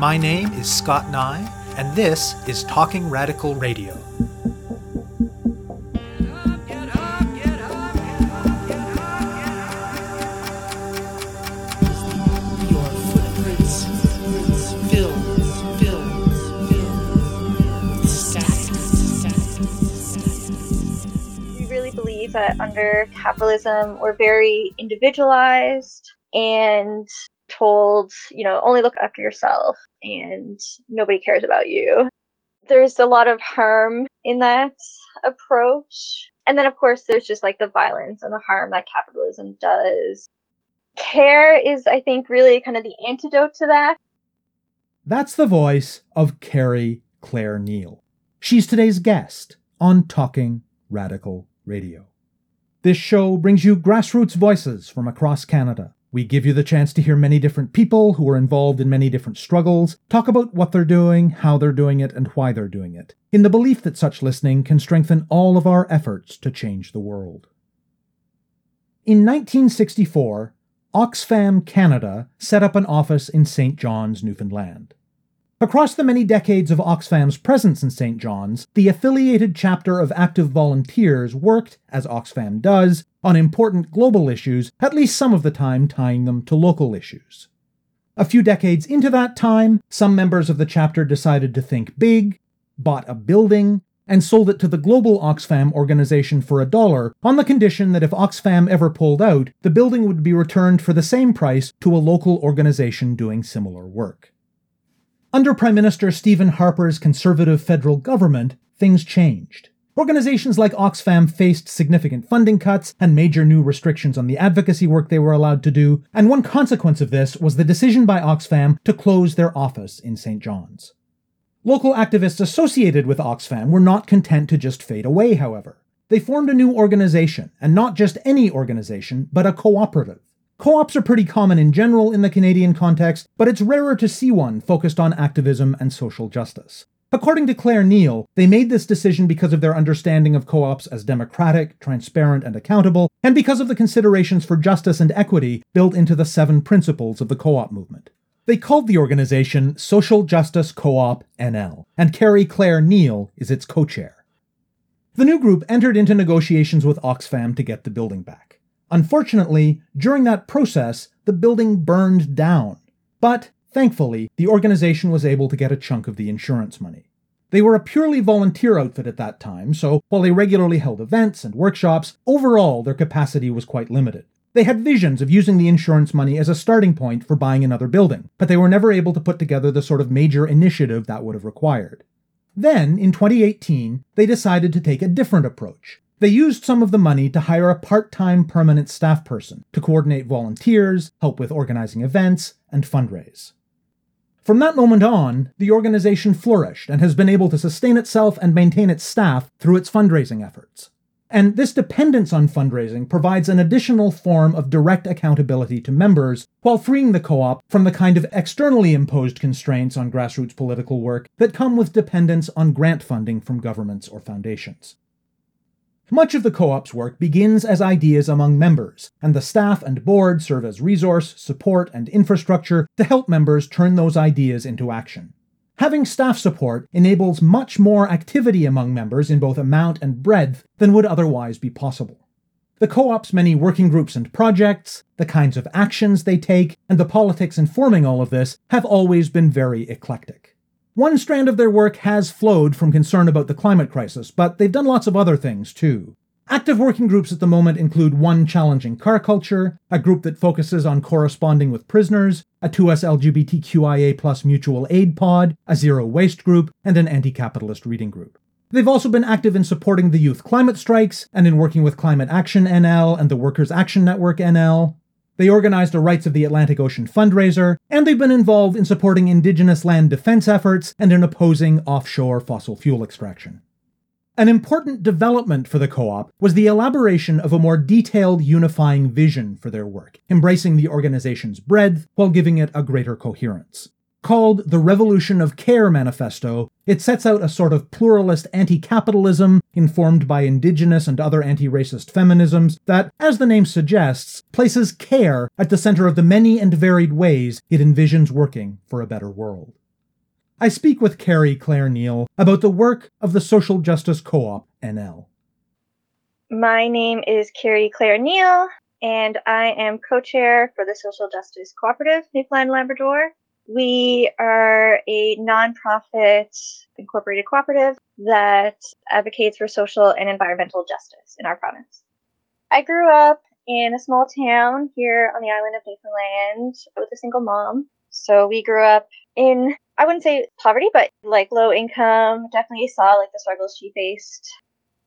My name is Scott Neigh, and this is Talking Radical Radio. That under capitalism we're very individualized and told you know only look after yourself and nobody cares about you there's a lot of harm in that approach and then of course there's just like the violence and the harm that capitalism does care is i think really kind of the antidote to that That's the voice of Carrie Claire Neal. She's today's guest on Talking Radical Radio. This show brings you grassroots voices from across Canada. We give you the chance to hear many different people who are involved in many different struggles, talk about what they're doing, how they're doing it, and why they're doing it, in the belief that such listening can strengthen all of our efforts to change the world. In 1964, Oxfam Canada set up an office in St. John's, Newfoundland. Across the many decades of Oxfam's presence in St. John's, the affiliated chapter of active volunteers worked, as Oxfam does, on important global issues, at least some of the time tying them to local issues. A few decades into that time, some members of the chapter decided to think big, bought a building, and sold it to the global Oxfam organization for a dollar on the condition that if Oxfam ever pulled out, the building would be returned for the same price to a local organization doing similar work. Under Prime Minister Stephen Harper's conservative federal government, things changed. Organizations like Oxfam faced significant funding cuts and major new restrictions on the advocacy work they were allowed to do, and one consequence of this was the decision by Oxfam to close their office in St. John's. Local activists associated with Oxfam were not content to just fade away, however. They formed a new organization, and not just any organization, but a cooperative. Co ops are pretty common in general in the Canadian context, but it's rarer to see one focused on activism and social justice. According to Claire Neal, they made this decision because of their understanding of co ops as democratic, transparent, and accountable, and because of the considerations for justice and equity built into the seven principles of the co op movement. They called the organization Social Justice Co op NL, and Carrie Claire Neal is its co chair. The new group entered into negotiations with Oxfam to get the building back. Unfortunately, during that process, the building burned down. But, thankfully, the organization was able to get a chunk of the insurance money. They were a purely volunteer outfit at that time, so while they regularly held events and workshops, overall their capacity was quite limited. They had visions of using the insurance money as a starting point for buying another building, but they were never able to put together the sort of major initiative that would have required. Then, in 2018, they decided to take a different approach. They used some of the money to hire a part time permanent staff person to coordinate volunteers, help with organizing events, and fundraise. From that moment on, the organization flourished and has been able to sustain itself and maintain its staff through its fundraising efforts. And this dependence on fundraising provides an additional form of direct accountability to members while freeing the co op from the kind of externally imposed constraints on grassroots political work that come with dependence on grant funding from governments or foundations. Much of the co op's work begins as ideas among members, and the staff and board serve as resource, support, and infrastructure to help members turn those ideas into action. Having staff support enables much more activity among members in both amount and breadth than would otherwise be possible. The co op's many working groups and projects, the kinds of actions they take, and the politics informing all of this have always been very eclectic. One strand of their work has flowed from concern about the climate crisis, but they've done lots of other things too. Active working groups at the moment include One Challenging Car Culture, a group that focuses on corresponding with prisoners, a 2S LGBTQIA plus mutual aid pod, a zero waste group, and an anti capitalist reading group. They've also been active in supporting the youth climate strikes and in working with Climate Action NL and the Workers' Action Network NL. They organized a Rights of the Atlantic Ocean fundraiser, and they've been involved in supporting indigenous land defense efforts and in opposing offshore fossil fuel extraction. An important development for the co op was the elaboration of a more detailed, unifying vision for their work, embracing the organization's breadth while giving it a greater coherence. Called the Revolution of Care Manifesto, it sets out a sort of pluralist anti capitalism informed by indigenous and other anti racist feminisms that, as the name suggests, places care at the center of the many and varied ways it envisions working for a better world. I speak with Carrie Claire Neal about the work of the Social Justice Co op NL. My name is Carrie Claire Neal, and I am co chair for the Social Justice Cooperative Newfoundland Labrador. We are a nonprofit incorporated cooperative that advocates for social and environmental justice in our province. I grew up in a small town here on the island of Newfoundland with a single mom. So we grew up in, I wouldn't say poverty, but like low income. Definitely saw like the struggles she faced.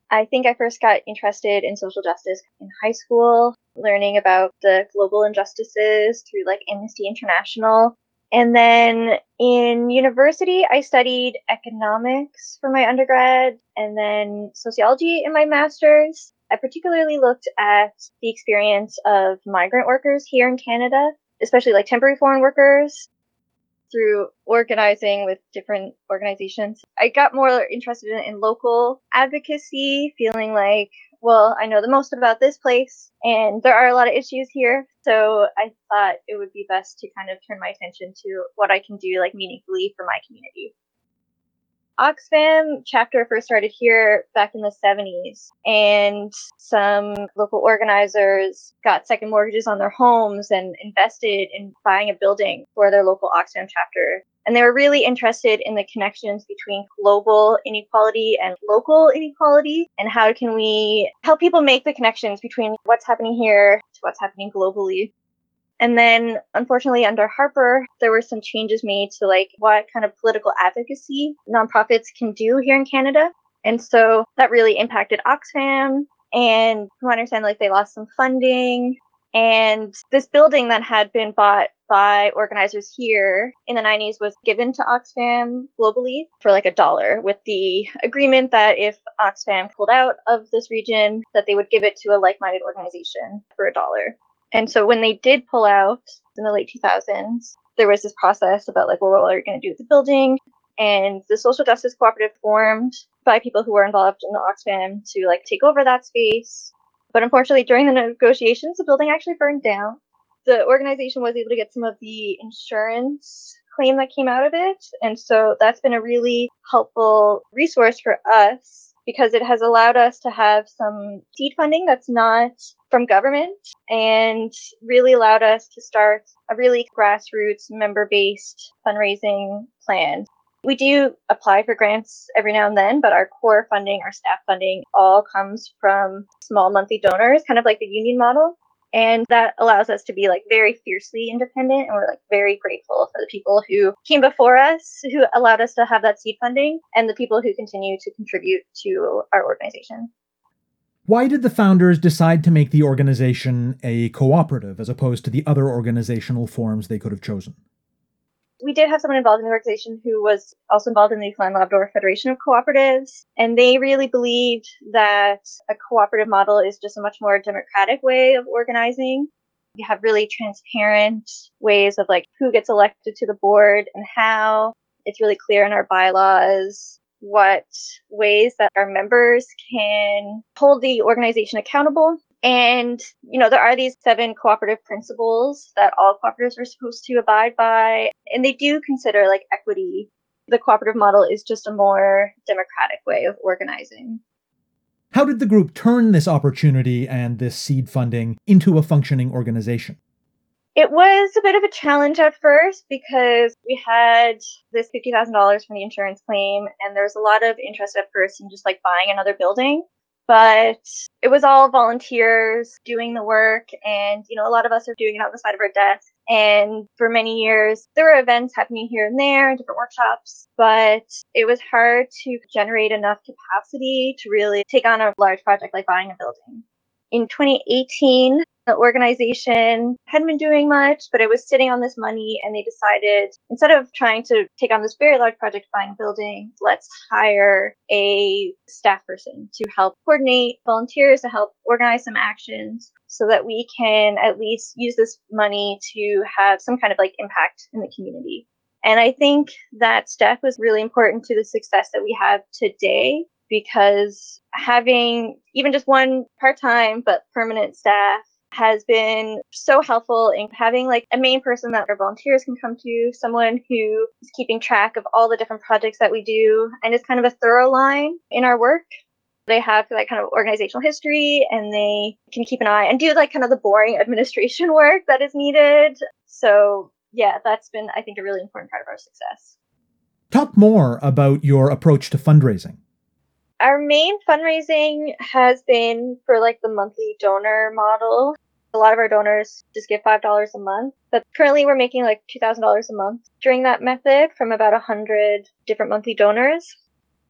I think I first got interested in social justice in high school, learning about the global injustices through like Amnesty International. And then in university, I studied economics for my undergrad and then sociology in my master's. I particularly looked at the experience of migrant workers here in Canada, especially like temporary foreign workers, through organizing with different organizations. I got more interested in, in, local advocacy, feeling like, well, I know the most about this place and there are a lot of issues here. So I thought it would be best to kind of turn my attention to what I can do like meaningfully for my community. Oxfam chapter first started here back in the 70s, and some local organizers got second mortgages on their homes and invested in buying a building for their local Oxfam chapter. And they were really interested in the connections between global inequality and local inequality, and how can we help people make the connections between what's happening here to what's happening globally. And then, unfortunately, under Harper, there were some changes made to like what kind of political advocacy nonprofits can do here in Canada. And so that really impacted Oxfam. And I understand, like they lost some funding. And this building that had been bought by organizers here in the 90s was given to Oxfam globally for like a dollar with the agreement that if Oxfam pulled out of this region, that they would give it to a like-minded organization for a dollar. And so when they did pull out in the late 2000s, there was this process about like, well, what are you going to do with the building? And the social justice cooperative formed by people who were involved in the Oxfam to like take over that space. But unfortunately, during the negotiations, the building actually burned down. The organization was able to get some of the insurance claim that came out of it. And so that's been a really helpful resource for us because it has allowed us to have some seed funding that's not from government and really allowed us to start a really grassroots member based fundraising plan. We do apply for grants every now and then, but our core funding, our staff funding, all comes from small monthly donors, kind of like the union model. And that allows us to be like very fiercely independent. And we're like very grateful for the people who came before us, who allowed us to have that seed funding, and the people who continue to contribute to our organization. Why did the founders decide to make the organization a cooperative as opposed to the other organizational forms they could have chosen? We did have someone involved in the organization who was also involved in the Newfoundland Labrador Federation of Cooperatives, and they really believed that a cooperative model is just a much more democratic way of organizing. You have really transparent ways of like who gets elected to the board and how. It's really clear in our bylaws what ways that our members can hold the organization accountable and, you know, there are these seven cooperative principles that all cooperatives are supposed to abide by. And they do consider like equity. The cooperative model is just a more democratic way of organizing. How did the group turn this opportunity and this seed funding into a functioning organization? It was a bit of a challenge at first because we had this $50,000 from the insurance claim, and there was a lot of interest at first in just like buying another building but it was all volunteers doing the work and you know a lot of us are doing it on the side of our desk. And for many years there were events happening here and there different workshops but it was hard to generate enough capacity to really take on a large project like buying a building in 2018 the organization hadn't been doing much, but it was sitting on this money, and they decided instead of trying to take on this very large project buying building, let's hire a staff person to help coordinate volunteers to help organize some actions so that we can at least use this money to have some kind of like impact in the community. And I think that step was really important to the success that we have today because having even just one part time but permanent staff has been so helpful in having like a main person that our volunteers can come to, someone who is keeping track of all the different projects that we do and is kind of a thorough line in our work. They have like kind of organizational history and they can keep an eye and do like kind of the boring administration work that is needed. So yeah, that's been, I think, a really important part of our success. Talk more about your approach to fundraising. Our main fundraising has been for like the monthly donor model. A lot of our donors just give $5 a month, but currently we're making like $2,000 a month during that method from about 100 different monthly donors.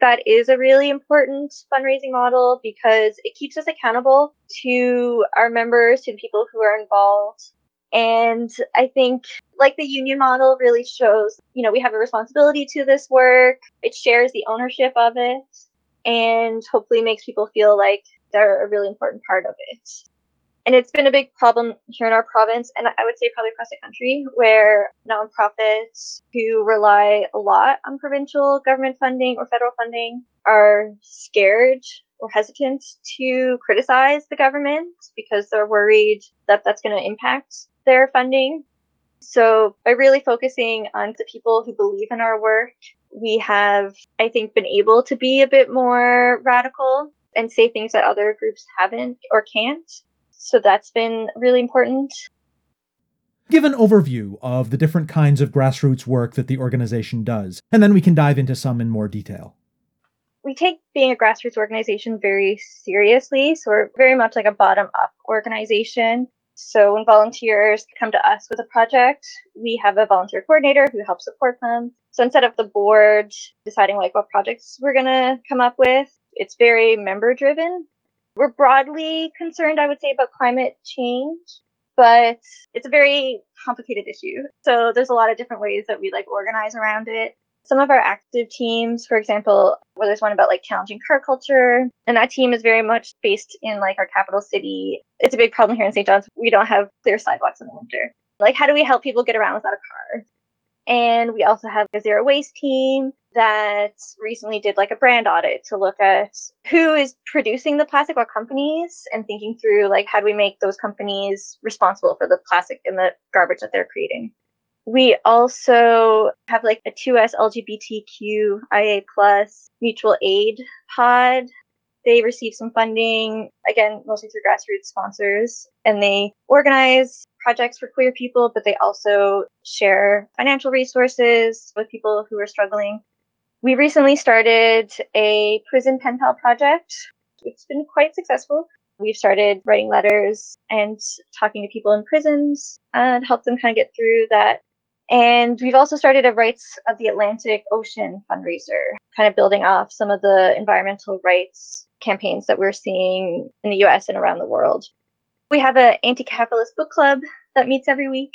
That is a really important fundraising model because it keeps us accountable to our members, to the people who are involved, and I think like the union model really shows, you know, we have a responsibility to this work. It shares the ownership of it and hopefully makes people feel like they're a really important part of it. And it's been a big problem here in our province, and I would say probably across the country, where nonprofits who rely a lot on provincial government funding or federal funding are scared or hesitant to criticize the government because they're worried that that's going to impact their funding. So by really focusing on the people who believe in our work, we have, I think, been able to be a bit more radical and say things that other groups haven't or can't. So that's been really important. Give an overview of the different kinds of grassroots work that the organization does, and then we can dive into some in more detail. We take being a grassroots organization very seriously. So we're very much like a bottom up organization. So when volunteers come to us with a project, we have a volunteer coordinator who helps support them. So instead of the board deciding like what projects we're going to come up with, it's very member driven. We're broadly concerned, I would say, about climate change, but it's a very complicated issue. So there's a lot of different ways that we like organize around it some of our active teams, for example, where there's one about like challenging car culture, and that team is very much based in like our capital city. It's a big problem here in St. John's. We don't have clear sidewalks in the winter. Like, how do we help people get around without a car? And we also have a zero waste team that recently did like a brand audit to look at who is producing the plastic, what companies, and thinking through like how do we make those companies responsible for the plastic and the garbage that they're creating. We also have like a 2S LGBTQIA plus mutual aid pod. They receive some funding, again, mostly through grassroots sponsors, and they organize projects for queer people, but they also share financial resources with people who are struggling. We recently started a prison pen pal project. It's been quite successful. We've started writing letters and talking to people in prisons uh, and help them kind of get through that and we've also started a Rights of the Atlantic Ocean fundraiser, kind of building off some of the environmental rights campaigns that we're seeing in the US and around the world. We have an anti capitalist book club that meets every week.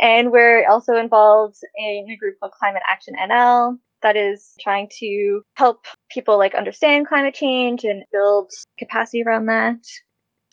And we're also involved in a group called Climate Action NL that is trying to help people like understand climate change and build capacity around that.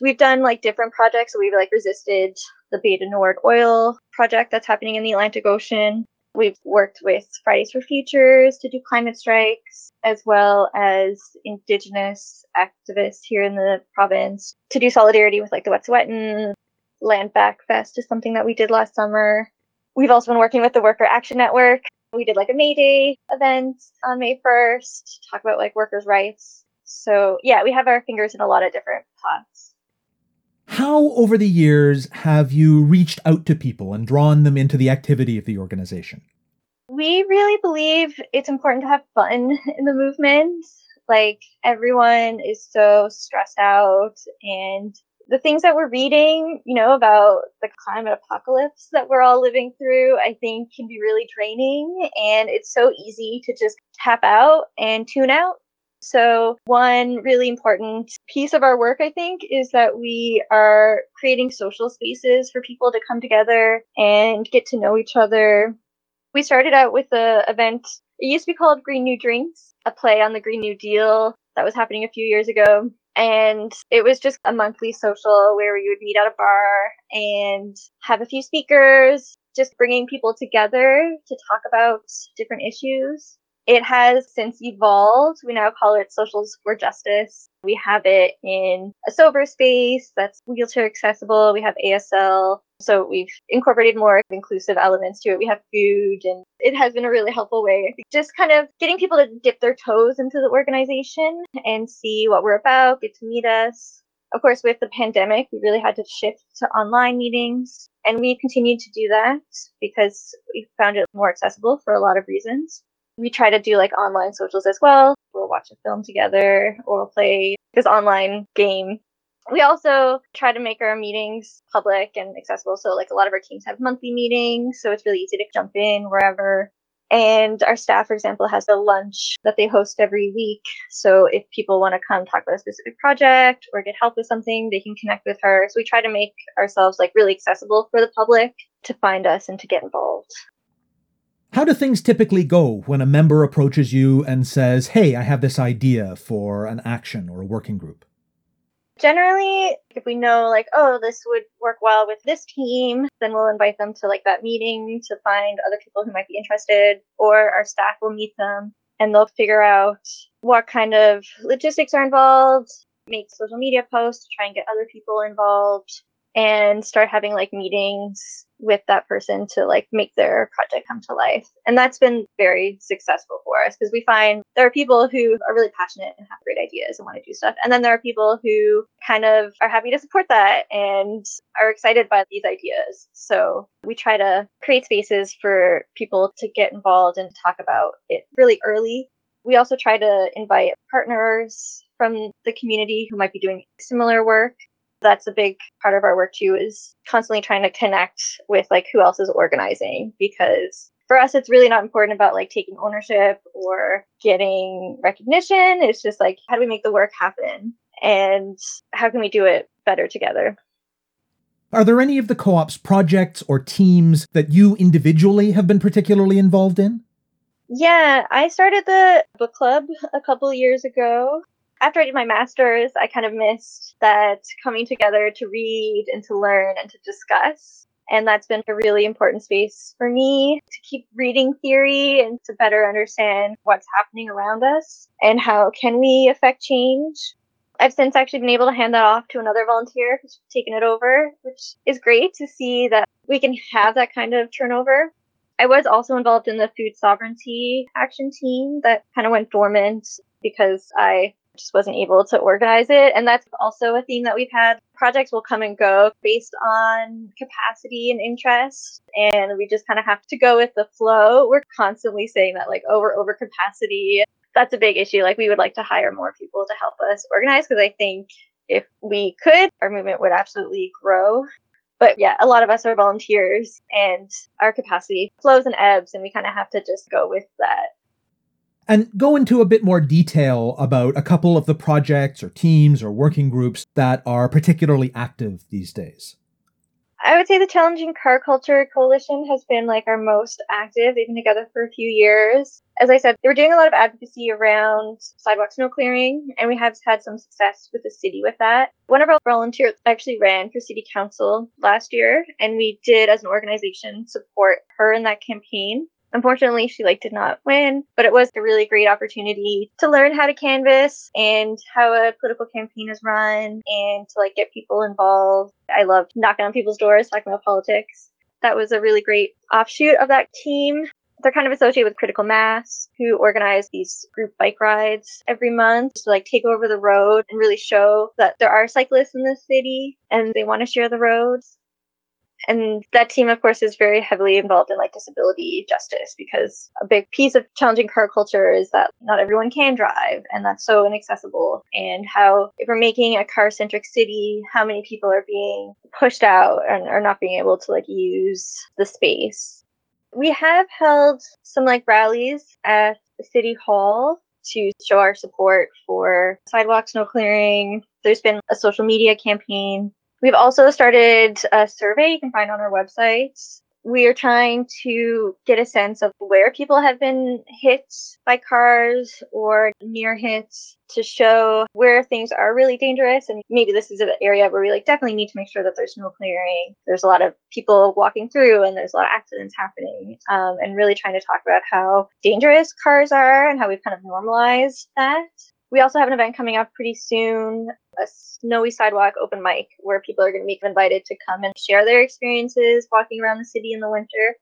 We've done like different projects. We've like resisted the du Nord oil project that's happening in the Atlantic Ocean. We've worked with Fridays for Futures to do climate strikes, as well as Indigenous activists here in the province to do solidarity with like the Wet'suwet'en. Land Back Fest is something that we did last summer. We've also been working with the Worker Action Network. We did like a May Day event on May 1st, talk about like workers' rights. So yeah, we have our fingers in a lot of different pots. How, over the years, have you reached out to people and drawn them into the activity of the organization? We really believe it's important to have fun in the movement. Like, everyone is so stressed out, and the things that we're reading, you know, about the climate apocalypse that we're all living through, I think can be really draining. And it's so easy to just tap out and tune out. So, one really important piece of our work, I think, is that we are creating social spaces for people to come together and get to know each other. We started out with a event, it used to be called Green New Drinks, a play on the Green New Deal that was happening a few years ago. And it was just a monthly social where we would meet at a bar and have a few speakers, just bringing people together to talk about different issues. It has since evolved. We now call it Socials for Justice. We have it in a sober space that's wheelchair accessible. We have ASL. So we've incorporated more inclusive elements to it. We have food, and it has been a really helpful way. Just kind of getting people to dip their toes into the organization and see what we're about, get to meet us. Of course, with the pandemic, we really had to shift to online meetings, and we continued to do that because we found it more accessible for a lot of reasons. We try to do like online socials as well. We'll watch a film together or we'll play this online game. We also try to make our meetings public and accessible. So, like, a lot of our teams have monthly meetings, so it's really easy to jump in wherever. And our staff, for example, has a lunch that they host every week. So if people want to come talk about a specific project or get help with something, they can connect with her. So we try to make ourselves like really accessible for the public to find us and to get involved. How do things typically go when a member approaches you and says, Hey, I have this idea for an action or a working group? Generally, if we know like, oh, this would work well with this team, then we'll invite them to like that meeting to find other people who might be interested, or our staff will meet them and they'll figure out what kind of logistics are involved, make social media posts try and get other people involved, and start having like meetings with that person to like make their project come to life. And that's been very successful for us because we find there are people who are really passionate and have great ideas and want to do stuff. And then there are people who kind of are happy to support that and are excited by these ideas. So we try to create spaces for people to get involved and talk about it really early. We also try to invite partners from the community who might be doing similar work that's a big part of our work too is constantly trying to connect with like who else is organizing because for us it's really not important about like taking ownership or getting recognition. It's just like how do we make the work happen? And how can we do it better together? Are there any of the co-op's projects or teams that you individually have been particularly involved in? Yeah, I started the book club a couple years ago after I did my master's, I kind of missed that coming together to read and to learn and to discuss. And that's been a really important space for me to keep reading theory and to better understand what's happening around us and how can we affect change. I've since actually been able to hand that off to another volunteer who's taken it over, which is great to see that we can have that kind of turnover. I was also involved in the food sovereignty action team that kind of went dormant because I just wasn't able to organize it. And that's also a theme that we've had. Projects will come and go based on capacity and interest. And we just kind of have to go with the flow. We're constantly saying that, like, oh, over over capacity. That's a big issue. Like, we would like to hire more people to help us organize because I think if we could, our movement would absolutely grow. But yeah, a lot of us are volunteers and our capacity flows and ebbs, and we kind of have to just go with that and go into a bit more detail about a couple of the projects or teams or working groups that are particularly active these days. I would say the Challenging Car Culture Coalition has been like our most active. They've been together for a few years. As I said, they were doing a lot of advocacy around sidewalk snow clearing, and we have had some success with the city with that. One of our volunteers actually ran for city council last year, and we did, as an organization, support her in that campaign. Unfortunately, she like did not win, but it was a really great opportunity to learn how to canvas and how a political campaign is run and to like get people involved. I loved knocking on people's doors, talking about politics. That was a really great offshoot of that team. They're kind of associated with Critical Mass, who organize these group bike rides every month to like take over the road and really show that there are cyclists in the city and they want to share the roads and that team of course is very heavily involved in like disability justice because a big piece of challenging car culture is that not everyone can drive and that's so inaccessible. And how if we're making a car centric city how many people are being pushed out and are not being able to like use the space? We have held some like rallies at the city hall to show our support for sidewalk no clearing. There's been a social media campaign We've also started a survey you can find on our website we are trying to get a sense of where people have been hit by cars or near hits to show where things are really dangerous. And maybe this is an area where we like definitely need to make sure that there's no clearing. There's a lot of people walking through and there's a lot of accidents happening. Um, and really trying to talk about how dangerous cars are and how we've kind of normalized that. We also have an event coming up pretty soon, a snowy sidewalk open mic where people are going to be invited to come and share their experiences walking around the city in the winter.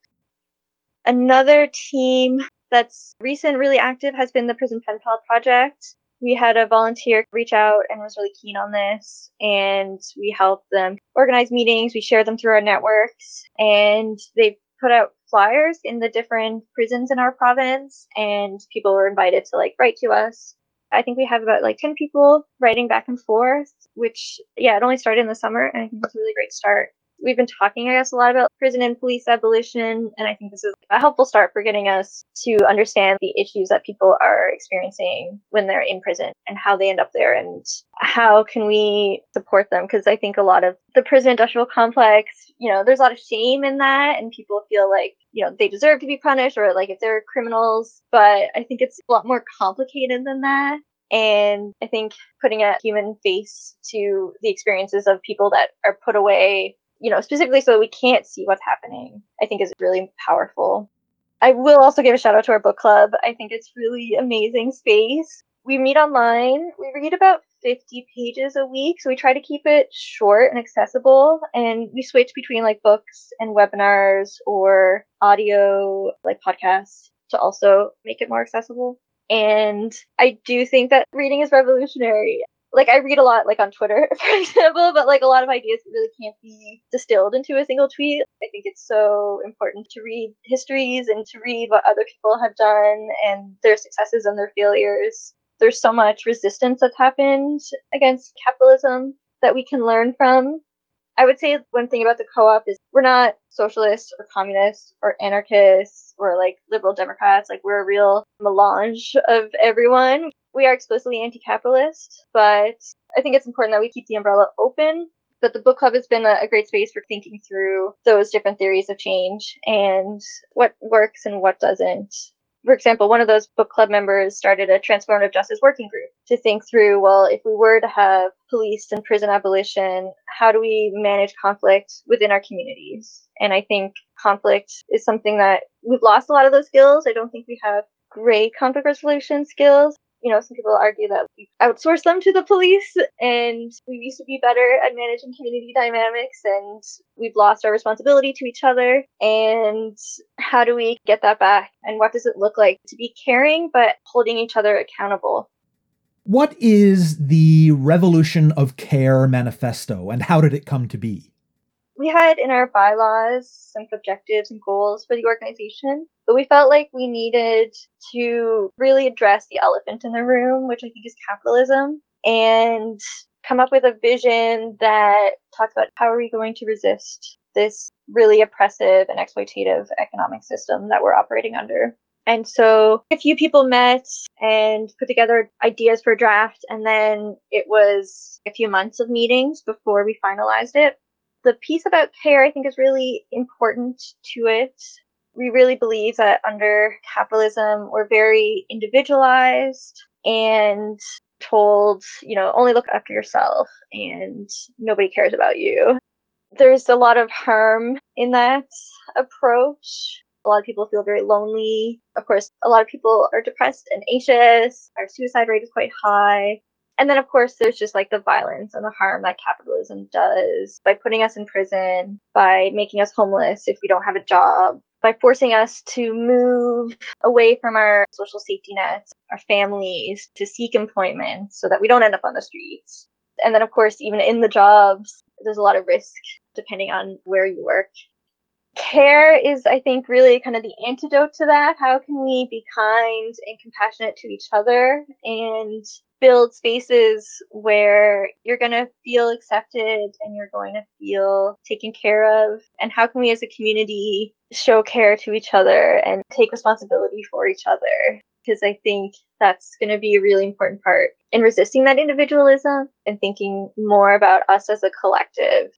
Another team that's recent, really active, has been the Prison Pen Pal Project. We had a volunteer reach out and was really keen on this, and we helped them organize meetings. We share them through our networks, and they put out flyers in the different prisons in our province, and people were invited to like write to us I think we have about like 10 people writing back and forth, which, yeah, it only started in the summer, and I think it's a really great start we've been talking, I guess, a lot about prison and police abolition, and I think this is a helpful start for getting us to understand the issues that people are experiencing when they're in prison and how they end up there and how can we support them because I think a lot of the prison industrial complex, you know, there's a lot of shame in that and people feel like, you know, they deserve to be punished or like if they're criminals, but I think it's a lot more complicated than that. And I think putting a human face to the experiences of people that are put away you know, specifically so that we can't see what's happening, I think is really powerful. I will also give a shout out to our book club. I think it's really amazing space. We meet online. We read about 50 pages a week, so we try to keep it short and accessible. And we switch between like books and webinars or audio, like podcasts, to also make it more accessible. And I do think that reading is revolutionary like I read a lot like on Twitter, for example, but like a lot of ideas really can't be distilled into a single tweet. I think it's so important to read histories and to read what other people have done and their successes and their failures. There's so much resistance that's happened against capitalism that we can learn from. I would say one thing about the co-op is we're not socialists or communists or anarchists or like liberal democrats. Like we're a real melange of everyone we are explicitly anti-capitalist, but I think it's important that we keep the umbrella open. But the book club has been a, a great space for thinking through those different theories of change and what works and what doesn't. For example, one of those book club members started a transformative justice working group to think through well, if we were to have police and prison abolition, how do we manage conflict within our communities? And I think conflict is something that we've lost a lot of those skills. I don't think we have great conflict resolution skills you know, some people argue that we outsource them to the police and we used to be better at managing community dynamics and we've lost our responsibility to each other. And how do we get that back? And what does it look like to be caring but holding each other accountable? What is the Revolution of Care manifesto and how did it come to be? We had in our bylaws some objectives and goals for the organization, but we felt like we needed to really address the elephant in the room, which I think is capitalism, and come up with a vision that talks about how are we going to resist this really oppressive and exploitative economic system that we're operating under. And so a few people met and put together ideas for a draft, and then it was a few months of meetings before we finalized it the piece about care, I think, is really important to it. We really believe that under capitalism, we're very individualized and told, you know, only look after yourself and nobody cares about you. There's a lot of harm in that approach. A lot of people feel very lonely. Of course, a lot of people are depressed and anxious. Our suicide rate is quite high. And then, of course, there's just like the violence and the harm that capitalism does by putting us in prison, by making us homeless if we don't have a job, by forcing us to move away from our social safety nets, our families, to seek employment so that we don't end up on the streets. And then, of course, even in the jobs, there's a lot of risk depending on where you work. Care is, I think, really kind of the antidote to that. How can we be kind and compassionate to each other and build spaces where you're going to feel accepted and you're going to feel taken care of? And how can we as a community show care to each other and take responsibility for each other? Because I think that's going to be a really important part in resisting that individualism and thinking more about us as a collective.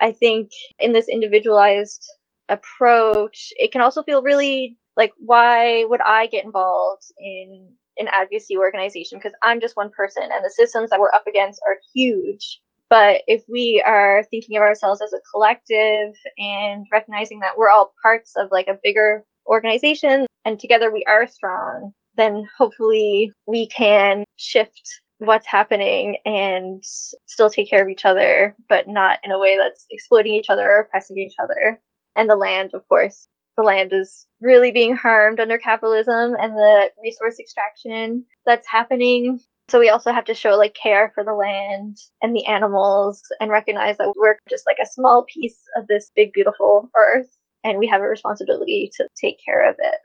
I think in this individualized approach, it can also feel really like, why would I get involved in an advocacy organization? Because I'm just one person and the systems that we're up against are huge. But if we are thinking of ourselves as a collective and recognizing that we're all parts of like a bigger organization and together we are strong, then hopefully we can shift what's happening and still take care of each other, but not in a way that's exploiting each other or oppressing each other. And the land, of course. The land is really being harmed under capitalism and the resource extraction that's happening. So we also have to show like care for the land and the animals and recognize that we're just like a small piece of this big, beautiful earth and we have a responsibility to take care of it.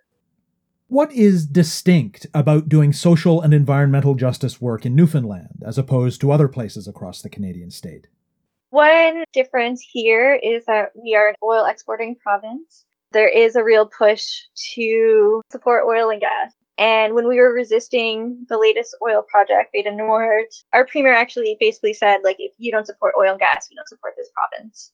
What is distinct about doing social and environmental justice work in Newfoundland as opposed to other places across the Canadian state? One difference here is that we are an oil exporting province. There is a real push to support oil and gas. And when we were resisting the latest oil project, du Nord, our premier actually basically said, like, if you don't support oil and gas, you don't support this province.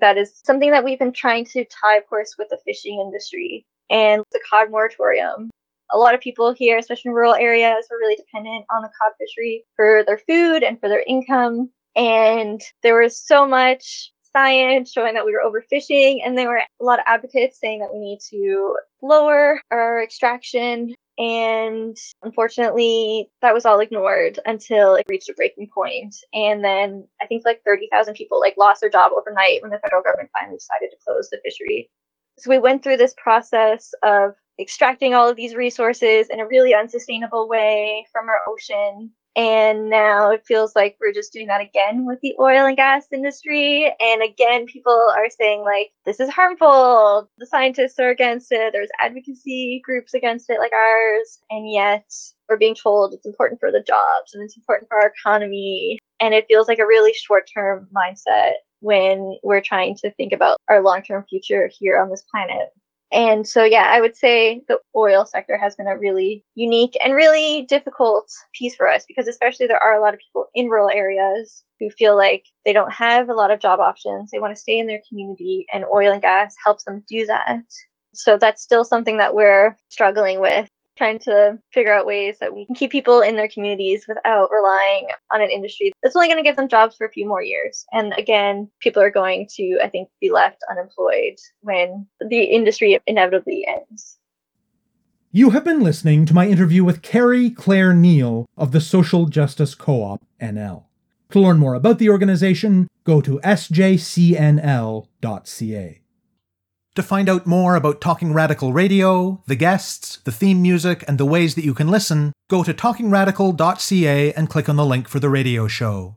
That is something that we've been trying to tie, of course, with the fishing industry and the cod moratorium. A lot of people here, especially in rural areas, were really dependent on the cod fishery for their food and for their income. And there was so much science showing that we were overfishing, and there were a lot of advocates saying that we need to lower our extraction. And unfortunately, that was all ignored until it reached a breaking point. And then I think like 30,000 people like lost their job overnight when the federal government finally decided to close the fishery. So we went through this process of extracting all of these resources in a really unsustainable way from our ocean. And now it feels like we're just doing that again with the oil and gas industry. And again, people are saying, like, this is harmful. The scientists are against it. There's advocacy groups against it, like ours. And yet we're being told it's important for the jobs and it's important for our economy. And it feels like a really short term mindset when we're trying to think about our long term future here on this planet. And so, yeah, I would say the oil sector has been a really unique and really difficult piece for us because, especially, there are a lot of people in rural areas who feel like they don't have a lot of job options. They want to stay in their community, and oil and gas helps them do that. So, that's still something that we're struggling with trying to figure out ways that we can keep people in their communities without relying on an industry that's only going to give them jobs for a few more years. And again, people are going to, I think, be left unemployed when the industry inevitably ends. You have been listening to my interview with Carrie Claire Neal of the Social Justice Co op NL. To learn more about the organization, go to sjcnl.ca. To find out more about Talking Radical Radio, the guests, the theme music, and the ways that you can listen, go to talkingradical.ca and click on the link for the radio show.